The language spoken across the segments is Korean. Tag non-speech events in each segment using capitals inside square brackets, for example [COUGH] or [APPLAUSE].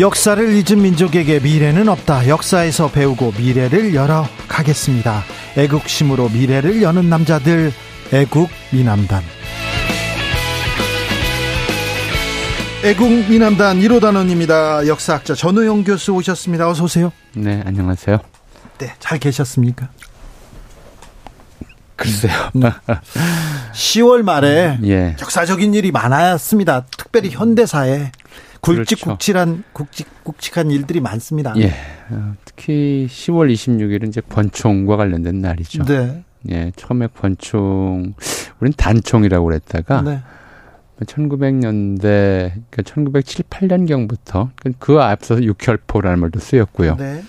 역사를 잊은 민족에게 미래는 없다. 역사에서 배우고 미래를 열어 가겠습니다. 애국심으로 미래를 여는 남자들 애국 미남단. 애국 미남단 1호 단원입니다. 역사학자 전우용 교수 오셨습니다. 어서 오세요. 네, 안녕하세요. 네, 잘 계셨습니까? 글쎄요. 10월 말에 예. 역사적인 일이 많았습니다. 특별히 현대사에 굵직굵직한 굵직굵직한 일들이 많습니다. 예. 어, 특히 10월 26일은 이제 권총과 관련된 날이죠. 네. 예. 처음에 권총 우린 단총이라고 그랬다가 네. 1900년대 그러니까 1907, 8년경부터 그 앞서서 육혈포라는 말도 쓰였고요. 네.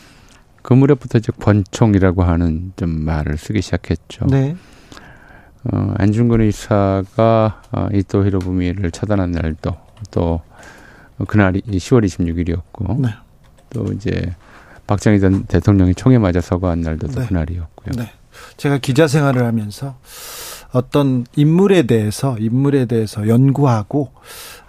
그 무렵부터 이제 권총이라고 하는 좀 말을 쓰기 시작했죠. 네. 어, 안중근 의사가 어, 이토 히로부미를 처단한 날도 또 그날이 10월 26일이었고 네. 또 이제 박정희 전 대통령이 총에 맞아 서거한 날도 또 네. 그날이었고요. 네. 제가 기자 생활을 하면서 어떤 인물에 대해서 인물에 대해서 연구하고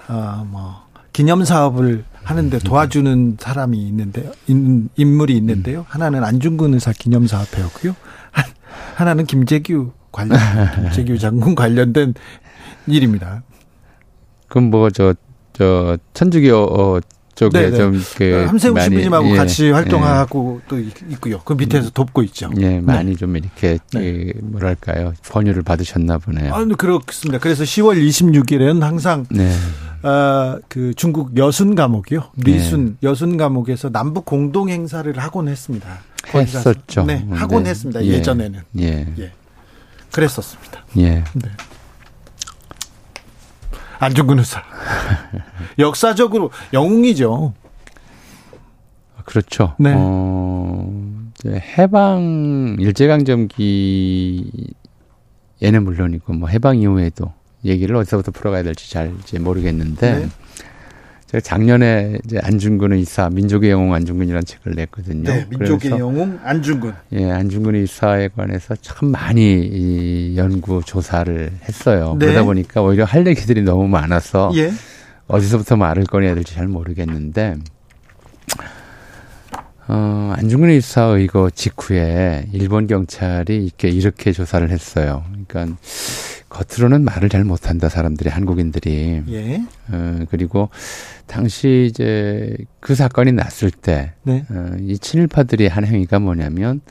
어뭐 기념 사업을 하는데 도와주는 사람이 있는데요. 인, 인물이 있는데요. 하나는 안중근 의사 기념 사업회였고요. 한- 하나는 김재규 관련 [LAUGHS] 김재규 장군 관련된 일입니다. 그럼 뭐 저 저 천주교 어, 쪽에 네, 네. 좀 그 함세웅 신부님하고 예, 같이 활동하고 또 있- 있고요. 그 밑에서 돕고 있죠. 예, 예, 많이 좀 이렇게 네. 그 뭐랄까요 권유를 받으셨나 보네요. 아, 그렇습니다. 그래서 10월 26일에는 항상 네, 아, 그 중국 여순 감옥이요. 리순 여순 감옥에서 남북 공동 행사를 하곤 했습니다. 했었죠. 네, 하곤 네. 했습니다. 예. 예전에는. 예, 예. 그랬었습니다. 예. 네. 안중근 의사. 역사적으로 영웅이죠. 그렇죠. 네. 어, 해방 일제강점기에는 물론이고 뭐 해방 이후에도 얘기를 어디서부터 풀어가야 될지 잘 이제 모르겠는데 네. 제가 작년에 이제 안중근 의사 민족의 영웅 안중근이라는 책을 냈거든요. 네, 민족의 영웅 안중근. 예, 안중근 의사에 관해서 참 많이 이 연구 조사를 했어요. 네. 그러다 보니까 오히려 할 얘기들이 너무 많아서 예. 어디서부터 말을 꺼내야 될지 잘 모르겠는데, 어, 안중근 의사 의거 직후에 일본 경찰이 이렇게, 이렇게 조사를 했어요. 그러니까, 겉으로는 말을 잘 못한다, 사람들이, 한국인들이. 예. 어, 그리고, 당시 이제 그 사건이 났을 때, 네. 어, 이 친일파들이 한 행위가 뭐냐면,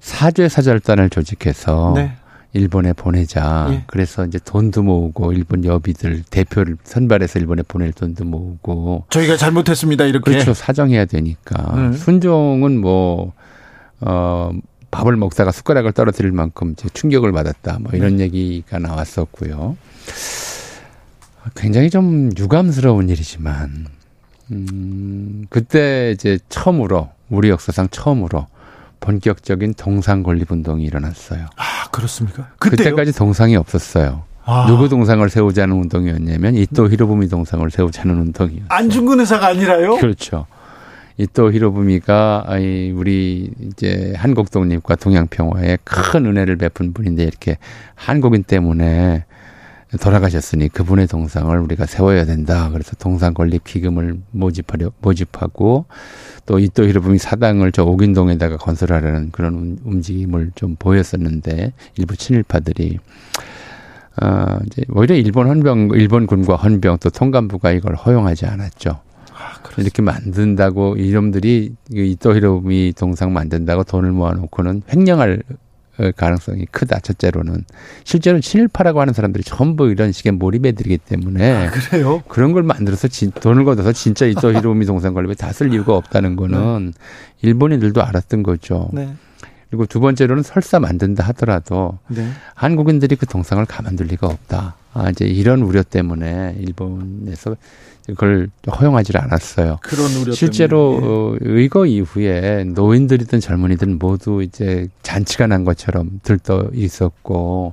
사죄 사절단을 조직해서, 네. 일본에 보내자. 예. 그래서 이제 돈도 모으고 일본 여비들 대표를 선발해서 일본에 보낼 돈도 모으고 저희가 잘못했습니다. 이렇게. 그렇죠 사정해야 되니까 네. 순종은 뭐 어. 밥을 먹다가 숟가락을 떨어뜨릴 만큼 이제 충격을 받았다. 뭐 이런 네. 얘기가 나왔었고요. 굉장히 좀 유감스러운 일이지만, 음, 그때 이제 처음으로, 우리 역사상 처음으로 본격적인 동상 건립 운동이 일어났어요. 아, 그렇습니까? 그때요? 그때까지 동상이 없었어요. 아. 누구 동상을 세우자는 운동이었냐면 이또 히로부미 동상을 세우자는 운동이었어요. 안중근 의사가 아니라요? 그렇죠. 이또 히로부미가 우리 이제 한국 독립과 동양 평화에 큰 은혜를 베푼 분인데 이렇게 한국인 때문에 돌아가셨으니 그분의 동상을 우리가 세워야 된다. 그래서 동상 건립 기금을 모집하려 모집하고 또 이또 히로부미 사당을 저 옥인동에다가 건설하려는 그런 움- 움직임을 좀 보였었는데 일부 친일파들이 아, 이제 오히려 일본 헌병, 일본군과 헌병 또 통감부가 이걸 허용하지 않았죠. 이렇게 만든다고 이놈들이 이또 히로미 동상 만든다고 돈을 모아놓고는 횡령할 어, 가능성이 크다. 첫째로는 실제로 친일파라고 하는 사람들이 전부 이런 식의 몰입애들이기 때문에 그래요? 그런 걸 만들어서 진, 돈을 걷어서 진짜 이또 히로미 동상 관리에 다 쓸 이유가 없다는 거는 일본인들도 알았던 거죠. 네. 그리고 두 번째로는 설사 만든다 하더라도 네. 한국인들이 그 동상을 가만둘 리가 없다. 아, 이제 이런 우려 때문에 일본에서 그걸 허용하지 않았어요. 그런 우려 실제로 때문에. 어, 의거 이후에 노인들이든 젊은이든 모두 이제 잔치가 난 것처럼 들떠 있었고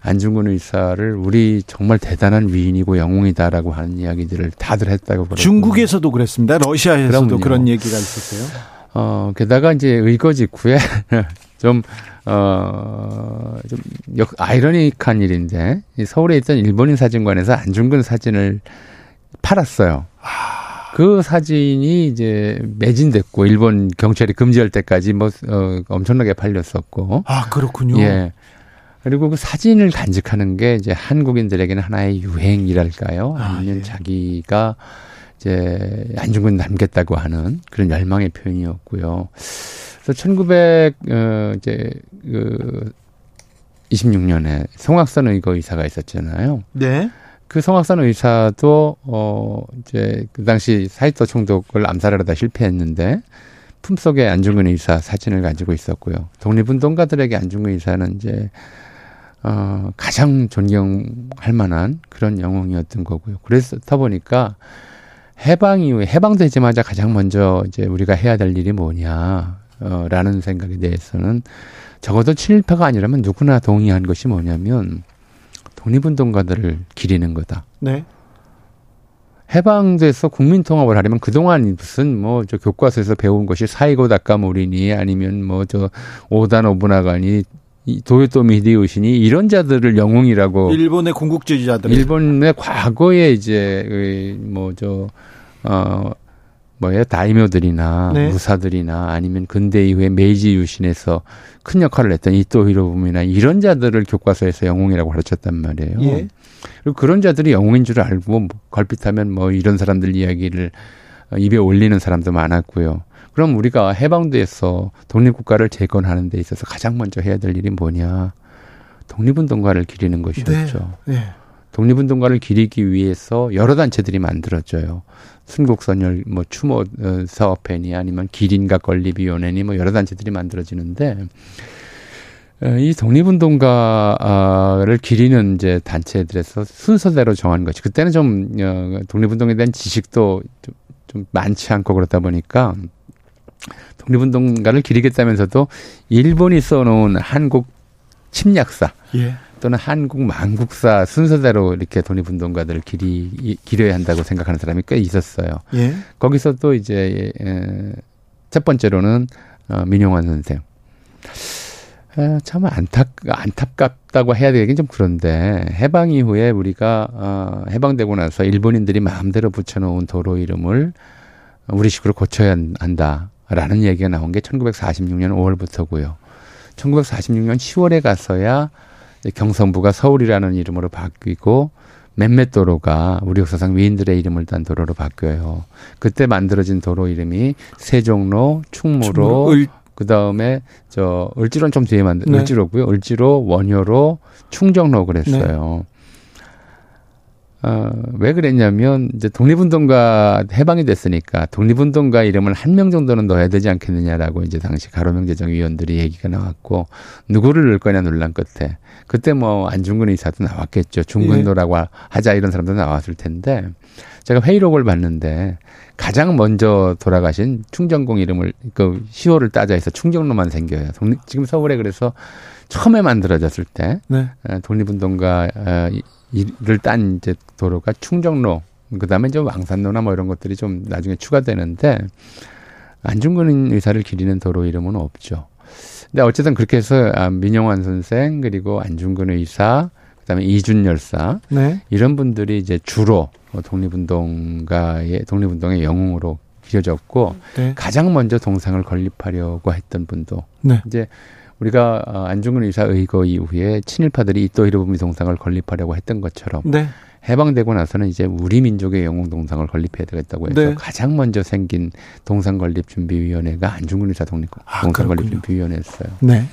안중근 의사를 우리 정말 대단한 위인이고 영웅이다라고 하는 이야기들을 다들 했다고 그러고 중국에서도 그랬습니다. 러시아에서도 그럼요. 그런 얘기가 있었어요. 어 게다가 이제 의거 직후에 [LAUGHS] 좀 어, 좀, 역, 아이러니한 일인데, 서울에 있던 일본인 사진관에서 안중근 사진을 팔았어요. 그 사진이 이제 매진됐고, 일본 경찰이 금지할 때까지 뭐, 어, 엄청나게 팔렸었고. 아, 그렇군요. 예. 그리고 그 사진을 간직하는 게 이제 한국인들에게는 하나의 유행이랄까요? 아, 아니면 아, 예. 자기가 이제 안중근 남겠다고 하는 그런 열망의 표현이었고요. 그래서 1900, 어, 이제, 그, 26년에 성악산 의거 의사가 있었잖아요. 네. 그 성악산 의사도, 어, 이제, 그 당시 사이토 총독을 암살하려다 실패했는데, 품속에 안중근 의사 사진을 가지고 있었고요. 독립운동가들에게 안중근 의사는 이제, 어, 가장 존경할 만한 그런 영웅이었던 거고요. 그래서 보니까 해방 이후에 해방되자마자 가장 먼저 이제 우리가 해야 될 일이 뭐냐, 어, 라는 생각에 대해서는 적어도 친일파가 아니라면 누구나 동의한 것이 뭐냐면 독립운동가들을 기리는 거다. 네. 해방돼서 국민통합을 하려면 그동안 무슨 뭐 저 교과서에서 배운 것이 사이고 닭가모리니 아니면 뭐 저 오단 오분화가니 도요토미 히데요시니 이런 자들을 영웅이라고 일본의 군국주의자들 일본의 과거에 이제 뭐저 어 뭐예요 다이묘들이나 네. 무사들이나 아니면 근대 이후에 메이지 유신에서 큰 역할을 했던 이토 히로부미나 이런 자들을 교과서에서 영웅이라고 가르쳤단 말이에요. 예. 그리고 그런 자들이 영웅인 줄 알고 뭐 걸핏하면 뭐 이런 사람들 이야기를 입에 올리는 사람도 많았고요. 그럼 우리가 해방돼서 독립국가를 재건하는 데 있어서 가장 먼저 해야 될 일이 뭐냐? 독립운동가를 기리는 것이었죠. 네. 네. 독립운동가를 기리기 위해서 여러 단체들이 만들어져요. 순국선열, 뭐 추모 어, 사업회니 아니면 기린과 건립위원회니 뭐 여러 단체들이 만들어지는데 어, 이 독립운동가를 기리는 이제 단체들에서 순서대로 정한 것이 그때는 좀 어, 독립운동에 대한 지식도 좀, 좀 많지 않고 그렇다 보니까 독립운동가를 기리겠다면서도 일본이 써놓은 한국 침략사 예. 또는 한국 망국사 순서대로 이렇게 독립운동가들을 기리 기려야 한다고 생각하는 사람이 꽤 있었어요. 예. 거기서 또 이제 에, 첫 번째로는 어, 민용환 선생. 아, 참 안타 안타깝다고 해야 되긴 좀 그런데 해방 이후에 우리가 어, 해방되고 나서 일본인들이 마음대로 붙여놓은 도로 이름을 우리식으로 고쳐야 한다. 라는 얘기가 나온 게 1946년 5월부터고요. 1946년 10월에 가서야 경성부가 서울이라는 이름으로 바뀌고 몇몇 도로가 우리 역사상 위인들의 이름을 딴 도로로 바뀌어요. 그때 만들어진 도로 이름이 세종로, 충무로, 을... 그 다음에 저 을지로는 좀 뒤에 만든 네. 을지로고요. 을지로, 원효로, 충정로 그랬어요. 네. 어, 왜 그랬냐면, 이제 독립운동가 해방이 됐으니까 독립운동가 이름을 한 명 정도는 넣어야 되지 않겠느냐라고 이제 당시 가로명 재정위원들이 얘기가 나왔고, 누구를 넣을 거냐 논란 끝에. 그때 뭐 안중근 의사도 나왔겠죠. 중근도라고 예. 하자 이런 사람도 나왔을 텐데, 제가 회의록을 봤는데, 가장 먼저 돌아가신 충정공 이름을, 그, 시호를 따져서 충정로만 생겨요. 지금 서울에 그래서 처음에 만들어졌을 때, 네. 독립운동가, 어, 이를 딴 이제 도로가 충정로, 그 다음에 이제 왕산로나 뭐 이런 것들이 좀 나중에 추가되는데, 안중근 의사를 기리는 도로 이름은 없죠. 근데 어쨌든 그렇게 해서 아, 민영환 선생 그리고 안중근 의사 그다음에 이준 열사 네. 이런 분들이 이제 주로 독립운동가의 독립운동의 영웅으로 기려졌고 네. 가장 먼저 동상을 건립하려고 했던 분도 네. 이제 우리가 어, 안중근 의사 의거 이후에 친일파들이 이또 히로부미 동상을 건립하려고 했던 것처럼 네. 해방되고 나서는 이제 우리 민족의 영웅 동상을 건립해야 되겠다고 해서 네. 가장 먼저 생긴 동상 건립 준비위원회가 안중근 의사 독립 아, 동상 건립 준비위원회였어요. 네.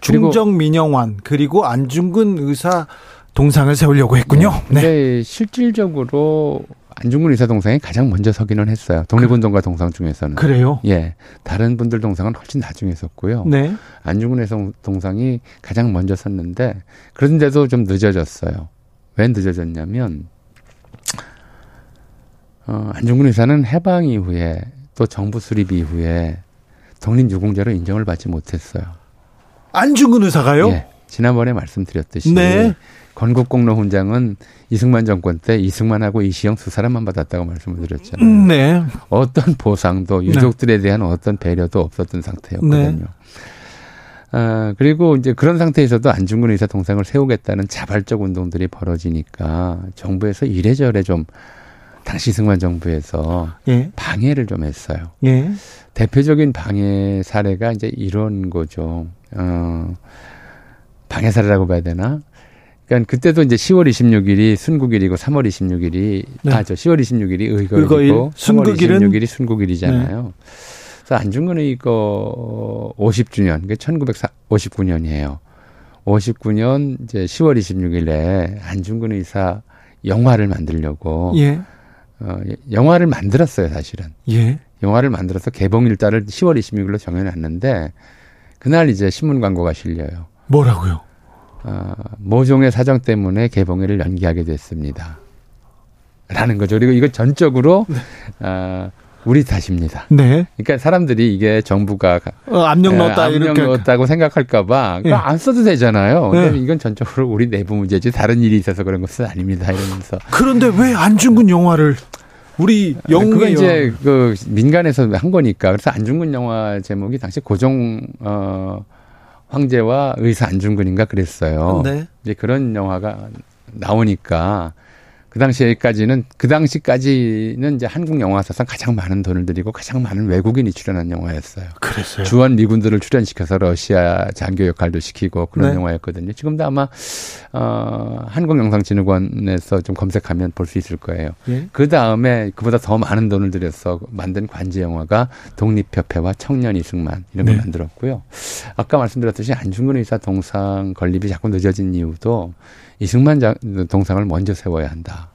중정 민영환 그리고 안중근 의사 동상을 세우려고 했군요. 네. 근데 실질적으로 안중근 의사 동상이 가장 먼저 서기는 했어요. 독립운동가 동상 중에서는. 그래요? 예. 다른 분들 동상은 훨씬 나중에 섰고요. 네. 안중근 의사 동상이 가장 먼저 섰는데 그런데도 좀 늦어졌어요. 왜 늦어졌냐면 어, 안중근 의사는 해방 이후에 또 정부 수립 이후에 독립유공자로 인정을 받지 못했어요. 안중근 의사가요? 예. 지난번에 말씀드렸듯이 네. 건국공로 훈장은 이승만 정권 때 이승만하고 이시영 두 사람만 받았다고 말씀을 드렸잖아요. 음, 네. 어떤 보상도 네. 유족들에 대한 어떤 배려도 없었던 상태였거든요. 네. 아, 그리고 이제 그런 상태에서도 안중근 의사 동상을 세우겠다는 자발적 운동들이 벌어지니까 정부에서 이래저래 좀 당시 이승만 정부에서 예. 방해를 좀 했어요. 예. 대표적인 방해 사례가 이제 이런 거죠. 어, 방해 사례라고 봐야 되나? 그러니까 그때도 이제 10월 26일이 순국일이고 3월 26일이 네. 아저 10월 26일이 의거일이고 의거일, 3월 26일이 순국일이잖아요. 네. 그래서 안중근 의거 50주년, 그게 1959년이에요. 59년 이제 10월 26일에 안중근 의사 영화를 만들려고 예. 어, 영화를 만들었어요, 사실은. 예. 영화를 만들어서 개봉 일자를 10월 26일로 정해놨는데 그날 이제 신문 광고가 실려요. 뭐라고요? 어, 모종의 사정 때문에 개봉일을 연기하게 됐습니다. 라는 거죠. 그리고 이거 전적으로 네. 어, 우리 탓입니다. 네. 그러니까 사람들이 이게 정부가 어, 압력 넣었다 압력 이렇게 넣었다고 생각할까봐 네. 안 써도 되잖아요. 네. 이건 전적으로 우리 내부 문제지 다른 일이 있어서 그런 것은 아닙니다. 이러면서. 그런데 왜 안중근 영화를 우리 영웅 그건 이제 그 민간에서 한 거니까 그래서 안중근 영화 제목이 당시 고종 어 황제와 의사 안중근인가 그랬어요. 네. 이제 그런 영화가 나오니까 그 당시에까지는 그 당시까지는 이제 한국 영화사상 가장 많은 돈을 들이고 가장 많은 외국인이 출연한 영화였어요. 그랬어요. 주한 미군들을 출연시켜서 러시아 장교 역할도 시키고 그런 네. 영화였거든요. 지금도 아마 어 한국영상진흥원에서 좀 검색하면 볼 수 있을 거예요. 예? 그 다음에 그보다 더 많은 돈을 들여서 만든 관제 영화가 독립협회와 청년 이승만 이런 걸 네. 만들었고요. 아까 말씀드렸듯이 안중근 의사 동상 건립이 자꾸 늦어진 이유도 이승만 동상을 먼저 세워야 한다.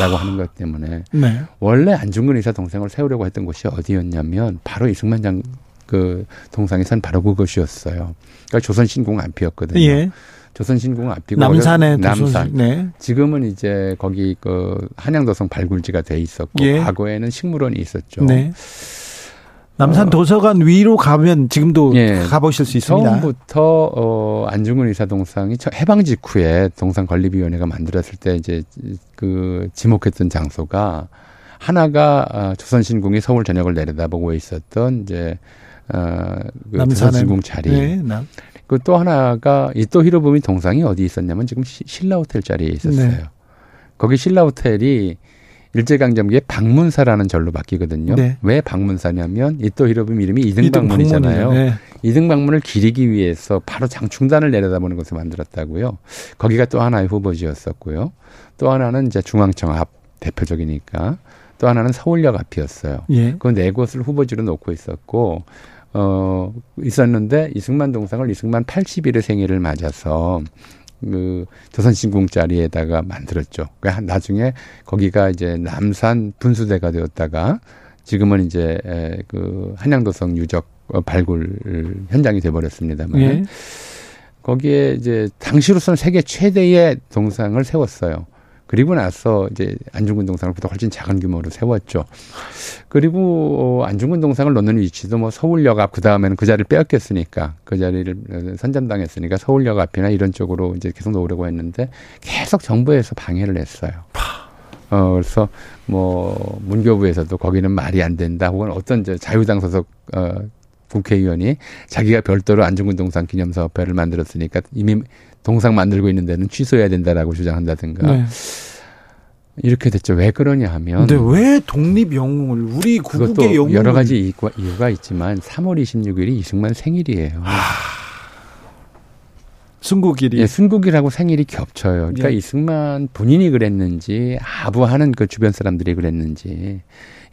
라고 하는 것 때문에 네. 원래 안중근 의사 동상을 세우려고 했던 곳이 어디였냐면 바로 이승만 장 그 동상이 선 바로 그것이었어요. 그러니까 조선 신궁 앞이었거든요. 예. 조선 신궁 앞이고 남산에 남산. 네. 지금은 이제 거기 그 한양도성 발굴지가 돼 있었고 예. 과거에는 식물원이 있었죠. 네. 남산 도서관 위로 가면 지금도 예, 가보실 수 있습니다. 처음부터 어, 안중근 의사 동상이 해방 직후에 동상 건립위원회가 만들었을 때 이제 그 지목했던 장소가 하나가 어, 조선신궁이 서울 전역을 내려다보고 있었던 이제 어, 그 조선신궁 자리. 네, 남. 그또 하나가 이또 히로부미 동상이 어디 있었냐면 지금 신라 호텔 자리에 있었어요. 네. 거기 신라 호텔이 일제강점기에 방문사라는 절로 바뀌거든요. 네. 왜 방문사냐면 이또 히로부미 이름이 이등방문이잖아요. 네. 이등방문을 기리기 위해서 바로 장충단을 내려다보는 것을 만들었다고요. 거기가 또 하나의 후보지였었고요. 또 하나는 이제 중앙청 앞 대표적이니까 또 하나는 서울역 앞이었어요. 예. 그네 곳을 후보지로 놓고 있었고 어 있었는데 이승만 동상을 이승만 80일의 생일을 맞아서 그 조선신궁 자리에다가 만들었죠. 그러니까 나중에 거기가 이제 남산 분수대가 되었다가 지금은 이제 그 한양도성 유적 발굴 현장이 돼버렸습니다만 예. 거기에 이제 당시로서는 세계 최대의 동상을 세웠어요. 그리고 나서 이제 안중근 동상을 보다 훨씬 작은 규모로 세웠죠. 그리고 어, 안중근 동상을 놓는 위치도 뭐 서울역 앞, 그 다음에는 그 자리를 빼앗겼으니까 그 자리를 어, 선점당했으니까 서울역 앞이나 이런 쪽으로 이제 계속 놓으려고 했는데 계속 정부에서 방해를 했어요. 어, 그래서 뭐 문교부에서도 거기는 말이 안 된다 혹은 어떤 저 자유당 소속 어, 국회의원이 자기가 별도로 안중근 동상 기념사업회를 만들었으니까 이미 동상 만들고 있는 데는 취소해야 된다라고 주장한다든가. 네. 이렇게 됐죠. 왜 그러냐 하면. 근데 왜 독립 영웅을 우리 국국의 영웅 여러 가지 이유가, 이유가 있지만 3월 26일이 이승만 생일이에요. 하... 순국일이. 예, 순국일하고 생일이 겹쳐요. 그러니까 예. 이승만 본인이 그랬는지 아부하는 그 주변 사람들이 그랬는지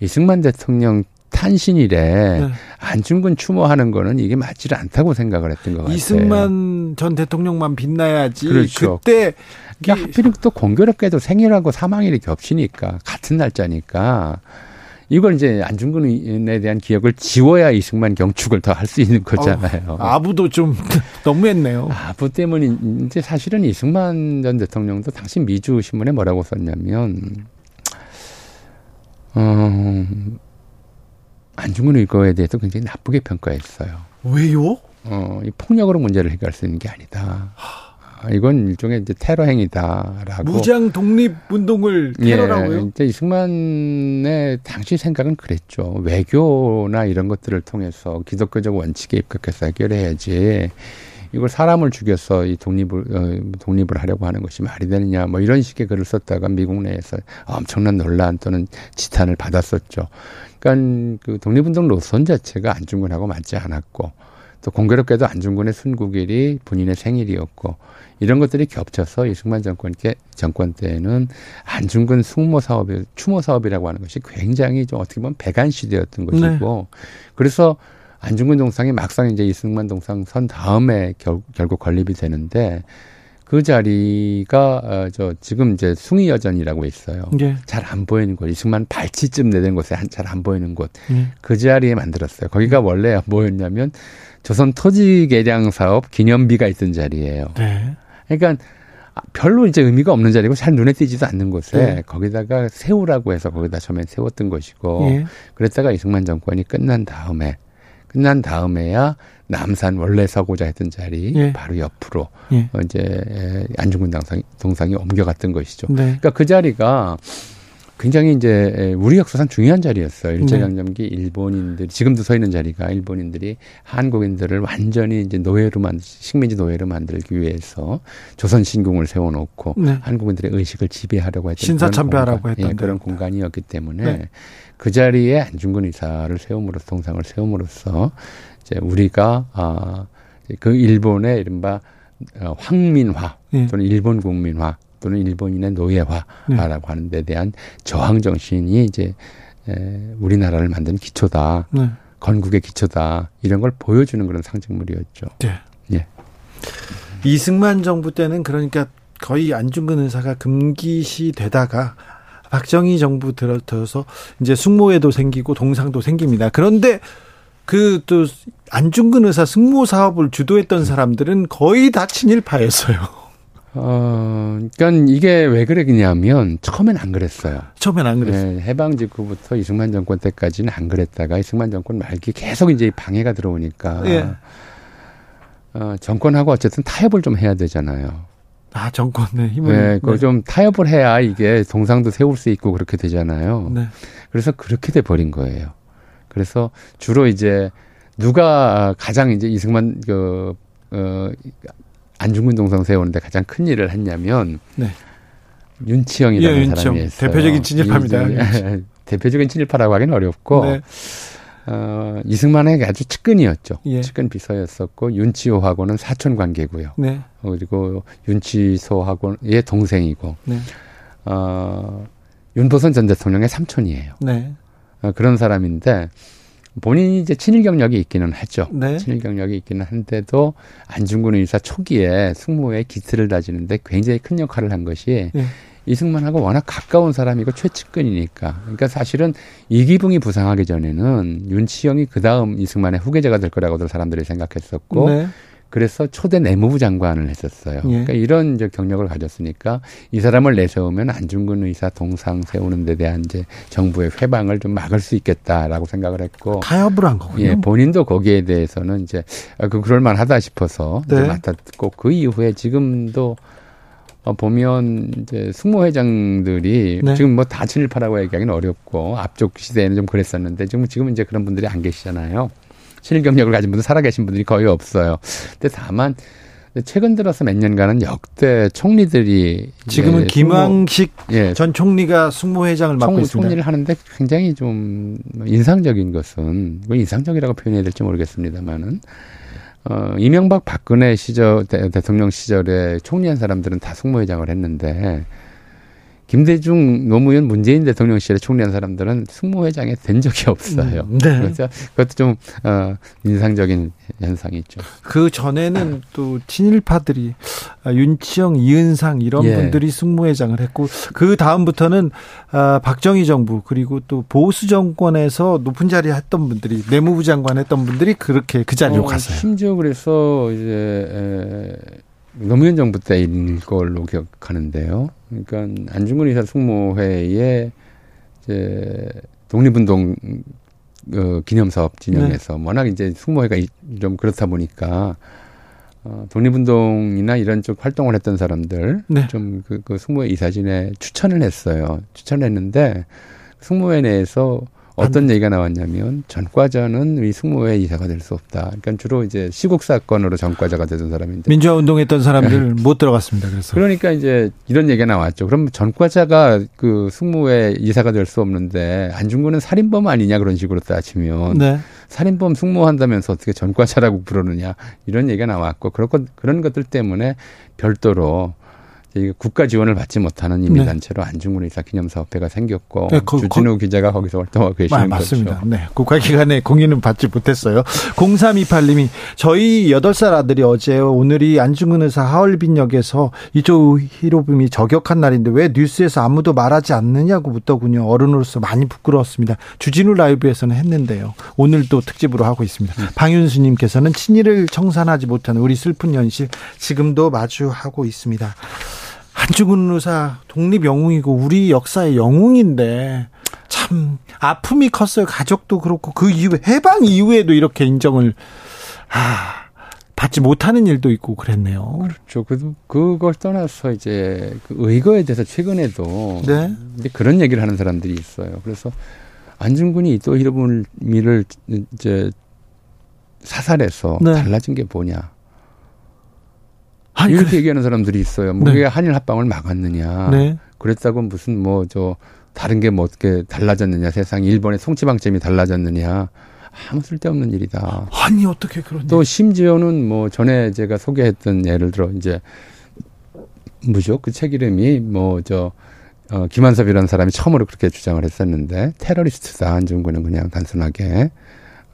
이승만 대통령 탄신일에 네. 안중근 추모하는 거는 이게 맞지를 않다고 생각을 했던 것 같아요. 이승만 전 대통령만 빛나야지. 그렇죠. 그때 그러니까 하필 또 공교롭게도 생일하고 사망일이 겹치니까 같은 날짜니까 이걸 이제 안중근에 대한 기억을 지워야 이승만 경축을 더 할 수 있는 거잖아요. 어, 아부도 좀 [LAUGHS] 너무했네요. 아부 때문에 이제 사실은 이승만 전 대통령도 당시 미주 신문에 뭐라고 썼냐면 어, 안중근 의거에 대해서 굉장히 나쁘게 평가했어요. 왜요? 어, 이 폭력으로 문제를 해결할 수 있는 게 아니다. 아, 이건 일종의 이제 테러 행위다라고. 무장 독립 운동을 테러라고요? 예, 이제 이승만의 당시 생각은 그랬죠. 외교나 이런 것들을 통해서 기독교적 원칙에 입각해서 해결해야지. 이걸 사람을 죽여서 이 독립을 어, 독립을 하려고 하는 것이 말이 되느냐 뭐 이런 식의 글을 썼다가 미국 내에서 엄청난 논란 또는 지탄을 받았었죠. 그러니까 그 독립운동 노선 자체가 안중근하고 맞지 않았고 또 공교롭게도 안중근의 순국일이 본인의 생일이었고 이런 것들이 겹쳐서 이승만 정권 께 정권 때는 안중근 숙모 사업이 추모 사업이라고 하는 것이 굉장히 좀 어떻게 보면 배관 시대였던 것이고 네. 그래서 안중근 동상이 막상 이제 이승만 동상 선 다음에 결, 결국 건립이 되는데 그 자리가 어, 저 지금 이제 숭의여전이라고 있어요. 예. 잘안 보이는 곳, 이승만 발치쯤 내는 곳에 잘 안 보이는 곳. 예. 그 자리에 만들었어요. 거기가 원래 뭐였냐면 조선 토지 개량 사업 기념비가 있던 자리예요. 네. 그러니까 별로 이제 의미가 없는 자리고 잘 눈에 띄지도 않는 곳에 네. 거기다가 세우라고 해서 거기다 처음에 세웠던 것이고 예. 그랬다가 이승만 정권이 끝난 다음에 끝난 다음에야 남산 원래 서고자 했던 자리 예. 바로 옆으로 예. 어, 이제 안중근 동상이, 동상이 옮겨갔던 것이죠. 네. 그러니까 그 자리가 굉장히 이제 우리 역사상 중요한 자리였어요. 일제강점기 네. 일본인들이 지금도 서 있는 자리가 일본인들이 한국인들을 완전히 이제 노예로 만 식민지 노예로 만들기 위해서 조선 신궁을 세워놓고 네. 한국인들의 의식을 지배하려고 했던 신사참배하라고 했던 예, 그런 공간이었기 때문에 네. 그 자리에 안중근 의사를 세움으로써 동상을 세움으로써 이제 우리가 아그 일본의 이른바 어, 황민화 네. 또는 일본 국민화 또는 일본인의 노예화라고 네. 하는 데 대한 저항 정신이 이제 에, 우리나라를 만든 기초다. 네. 건국의 기초다. 이런 걸 보여주는 그런 상징물이었죠. 네. 예. 이승만 정부 때는 그러니까 거의 안중근 의사가 금기시 되다가 박정희 정부 들어서 이제 숙모회도 생기고 동상도 생깁니다. 그런데 그 또 안중근 의사 승모 사업을 주도했던 사람들은 거의 다 친일파였어요. 어, 그러니까 이게 왜 그랬냐면 처음엔 안 그랬어요. 처음엔 안 그랬어요. 네, 해방 직후부터 이승만 정권 때까지는 안 그랬다가 이승만 정권 말기 계속 이제 방해가 들어오니까 예. 어, 정권하고 어쨌든 타협을 좀 해야 되잖아요. 아 정권의 힘을 네, 그좀 네. 타협을 해야 이게 동상도 세울 수 있고 그렇게 되잖아요. 네. 그래서 그렇게 돼 버린 거예요. 그래서 주로 이제 누가 가장 이제 이승만 그 어, 안중근 동상 세우는데 가장 큰 일을 했냐면 네. 윤치영이라는 예, 윤치영. 사람이 있어요. 대표적인 친일파입니다. [LAUGHS] 대표적인 친일파라고 하기는 어렵고 네. 어, 이승만에게 아주 측근이었죠. 예. 측근 비서였었고 윤치호하고는 사촌 관계고요. 네. 그리고 윤치소하고의 동생이고 네. 어, 윤보선 전 대통령의 삼촌이에요. 네. 어, 그런 사람인데 본인이 이제 친일 경력이 있기는 하죠. 네. 친일 경력이 있기는 한데도 안중근 의사 초기에 승무의 기틀을 다지는데 굉장히 큰 역할을 한 것이 네. 이승만하고 워낙 가까운 사람이고 최측근이니까. 그러니까 사실은 이기붕이 부상하기 전에는 윤치영이 그 다음 이승만의 후계자가 될 거라고들 사람들이 생각했었고 네. 그래서 초대 내무부 장관을 했었어요. 예. 그러니까 이런 이제 경력을 가졌으니까 이 사람을 내세우면 안중근 의사 동상 세우는 데 대한 이제 정부의 회방을 좀 막을 수 있겠다라고 생각을 했고 타협을 한 거군요. 예, 본인도 거기에 대해서는 이제 아, 그 그럴 만하다 싶어서 네. 맡았고 그 이후에 지금도 어, 보면 이제 승무회장들이 네. 지금 뭐 다 친일파라고 얘기하기는 어렵고 앞쪽 시대에는 좀 그랬었는데 지금 지금 이제 그런 분들이 안 계시잖아요. 신일 경력을 가진 분들 살아계신 분들이 거의 없어요. 근데 다만 최근 들어서 몇 년간은 역대 총리들이 지금은 김황식 예, 전 총리가 숙모회장을 맡고 총, 있습니다. 총리를 하는데 굉장히 좀 인상적인 것은 뭐 인상적이라고 표현해야 될지 모르겠습니다만은 어, 이명박 박근혜 시절 대, 대통령 시절에 총리한 사람들은 다 숙모회장을 했는데 김대중 노무현 문재인 대통령 시절에 총리한 사람들은 승무회장에 된 적이 없어요. 음, 네. 그래서 그것도 좀 어, 인상적인 현상이 있죠. 그 전에는 또 친일파들이 아, 윤치영, 이은상 이런 예. 분들이 승무회장을 했고 그 다음부터는 아, 박정희 정부 그리고 또 보수 정권에서 높은 자리 했던 분들이 내무부 장관 했던 분들이 그렇게 그 자리로 어, 갔어요. 심지어 그래서 이제 에, 노무현 정부 때인 걸로 기억하는데요. 그러니까 안중근 의사 숙모회에 이제 독립운동 어, 기념사업 진영에서 네. 워낙 이제 숙모회가 좀 그렇다 보니까 어, 독립운동이나 이런 쪽 활동을 했던 사람들 네. 좀그 그 숙모회 이사진에 추천을 했어요. 추천을 했는데 숙모회 내에서 어떤 얘기가 나왔냐면 전과자는 우리 승무회 이사가 될 수 없다. 그러니까 주로 이제 시국 사건으로 전과자가 되던 사람인데 민주화 운동했던 사람들 못 들어갔습니다. 그래서 그러니까 이제 이런 얘기가 나왔죠. 그럼 전과자가 그 승무회 이사가 될 수 없는데 안중근은 살인범 아니냐 그런 식으로 따지면 네. 살인범 승무한다면서 어떻게 전과자라고 부르느냐 이런 얘기가 나왔고 것 그런 것들 때문에 별도로 국가 지원을 받지 못하는 이민 단체로 네. 안중근 의사 기념 사업회가 생겼고 네, 그, 주진우 거, 기자가 거기서 활동하고 계시는 아, 맞습니다. 거죠. 네, 국가 기관의 공인은 받지 못했어요. 0328님이 저희 8살 아들이 어제 오늘이 안중근 의사 하얼빈역에서 이조 히로부미 저격한 날인데 왜 뉴스에서 아무도 말하지 않느냐고 묻더군요. 어른으로서 많이 부끄러웠습니다. 주진우 라이브에서는 했는데요. 오늘도 특집으로 하고 있습니다. 음. 방윤수님께서는 친일을 청산하지 못하는 우리 슬픈 현실 지금도 마주하고 있습니다. 한중근 의사 독립 영웅이고 우리 역사의 영웅인데 참 아픔이 컸어요. 가족도 그렇고 그 이후에 해방 이후에도 이렇게 인정을 아 받지 못하는 일도 있고 그랬네요. 그렇죠. 그, 그걸 떠나서 이제 그 의거에 대해서 최근에도 네. 그런 얘기를 하는 사람들이 있어요. 그래서 안중근이 또 히로부미를 이제 사살해서 네. 달라진 게 뭐냐. 아니, 이렇게 그래. 얘기하는 사람들이 있어요. 뭐 네. 그게 한일 합방을 막았느냐. 네. 그랬다고 무슨 뭐 저 다른 게 뭐 어떻게 달라졌느냐. 세상 일본의 송치방점이 달라졌느냐. 아무 쓸데없는 일이다. 아니 어떻게 그런? 또 심지어는 뭐 전에 제가 소개했던 예를 들어 이제 뭐죠? 그 책 이름이 뭐저 어, 김한섭이라는 사람이 처음으로 그렇게 주장을 했었는데 테러리스트다 안중근은 그냥 단순하게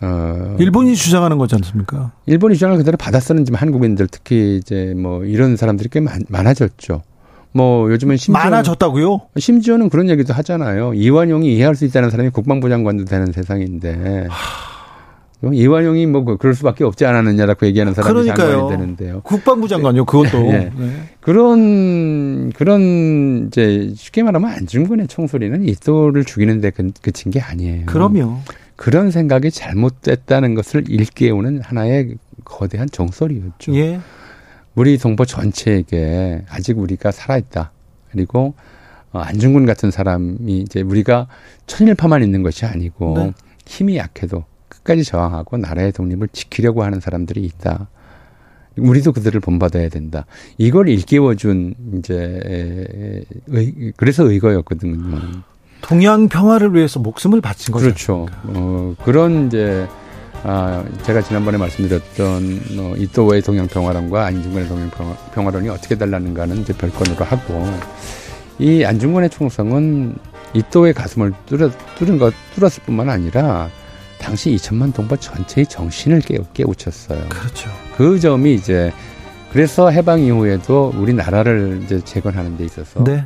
어, 일본이 주장하는 거지 않습니까? 일본이 주장을 그대로 받아쓰는 지금 한국인들 특히 이제 뭐 이런 사람들이 꽤 많, 많아졌죠. 뭐 요즘은 심지어 많아졌다고요? 심지어는 그런 얘기도 하잖아요. 이완용이 이해할 수 있다는 사람이 국방부 장관도 되는 세상인데. 이완용이 뭐그 그럴 수밖에 없지 않았느냐라고 얘기하는 사람이 그러니까요. 장관이 되는데요. 국방부 장관요, 그것도. 네. 네. 그런 그런 이제 쉽게 말하면 안중근의 총소리는 이또를 죽이는데 그친 게 아니에요. 그럼요. 그런 생각이 잘못됐다는 것을 일깨우는 하나의 거대한 종소리였죠. 예. 우리 동포 전체에게 아직 우리가 살아있다. 그리고 어, 안중근 같은 사람이 이제 우리가 천일파만 있는 것이 아니고 네. 힘이 약해도 끝까지 저항하고 나라의 독립을 지키려고 하는 사람들이 있다. 우리도 그들을 본받아야 된다. 이걸 일깨워준 이제 의, 그래서 의거였거든요. 동양 평화를 위해서 목숨을 바친 거죠. 그렇죠. 어, 그런 이제 아, 제가 지난번에 말씀드렸던 어, 이또의 동양 평화론과 안중근의 동양 평화 론이 어떻게 달랐는가는 이제 별건으로 하고 이 안중근의 총성은 이또의 가슴을 뚫어, 뚫은 것 뚫었을 뿐만 아니라 당시 2천만 동포 전체의 정신을 깨우, 깨우쳤어요. 그렇죠. 그 점이 이제 그래서 해방 이후에도 우리나라를 이제 재건하는 데 있어서 네.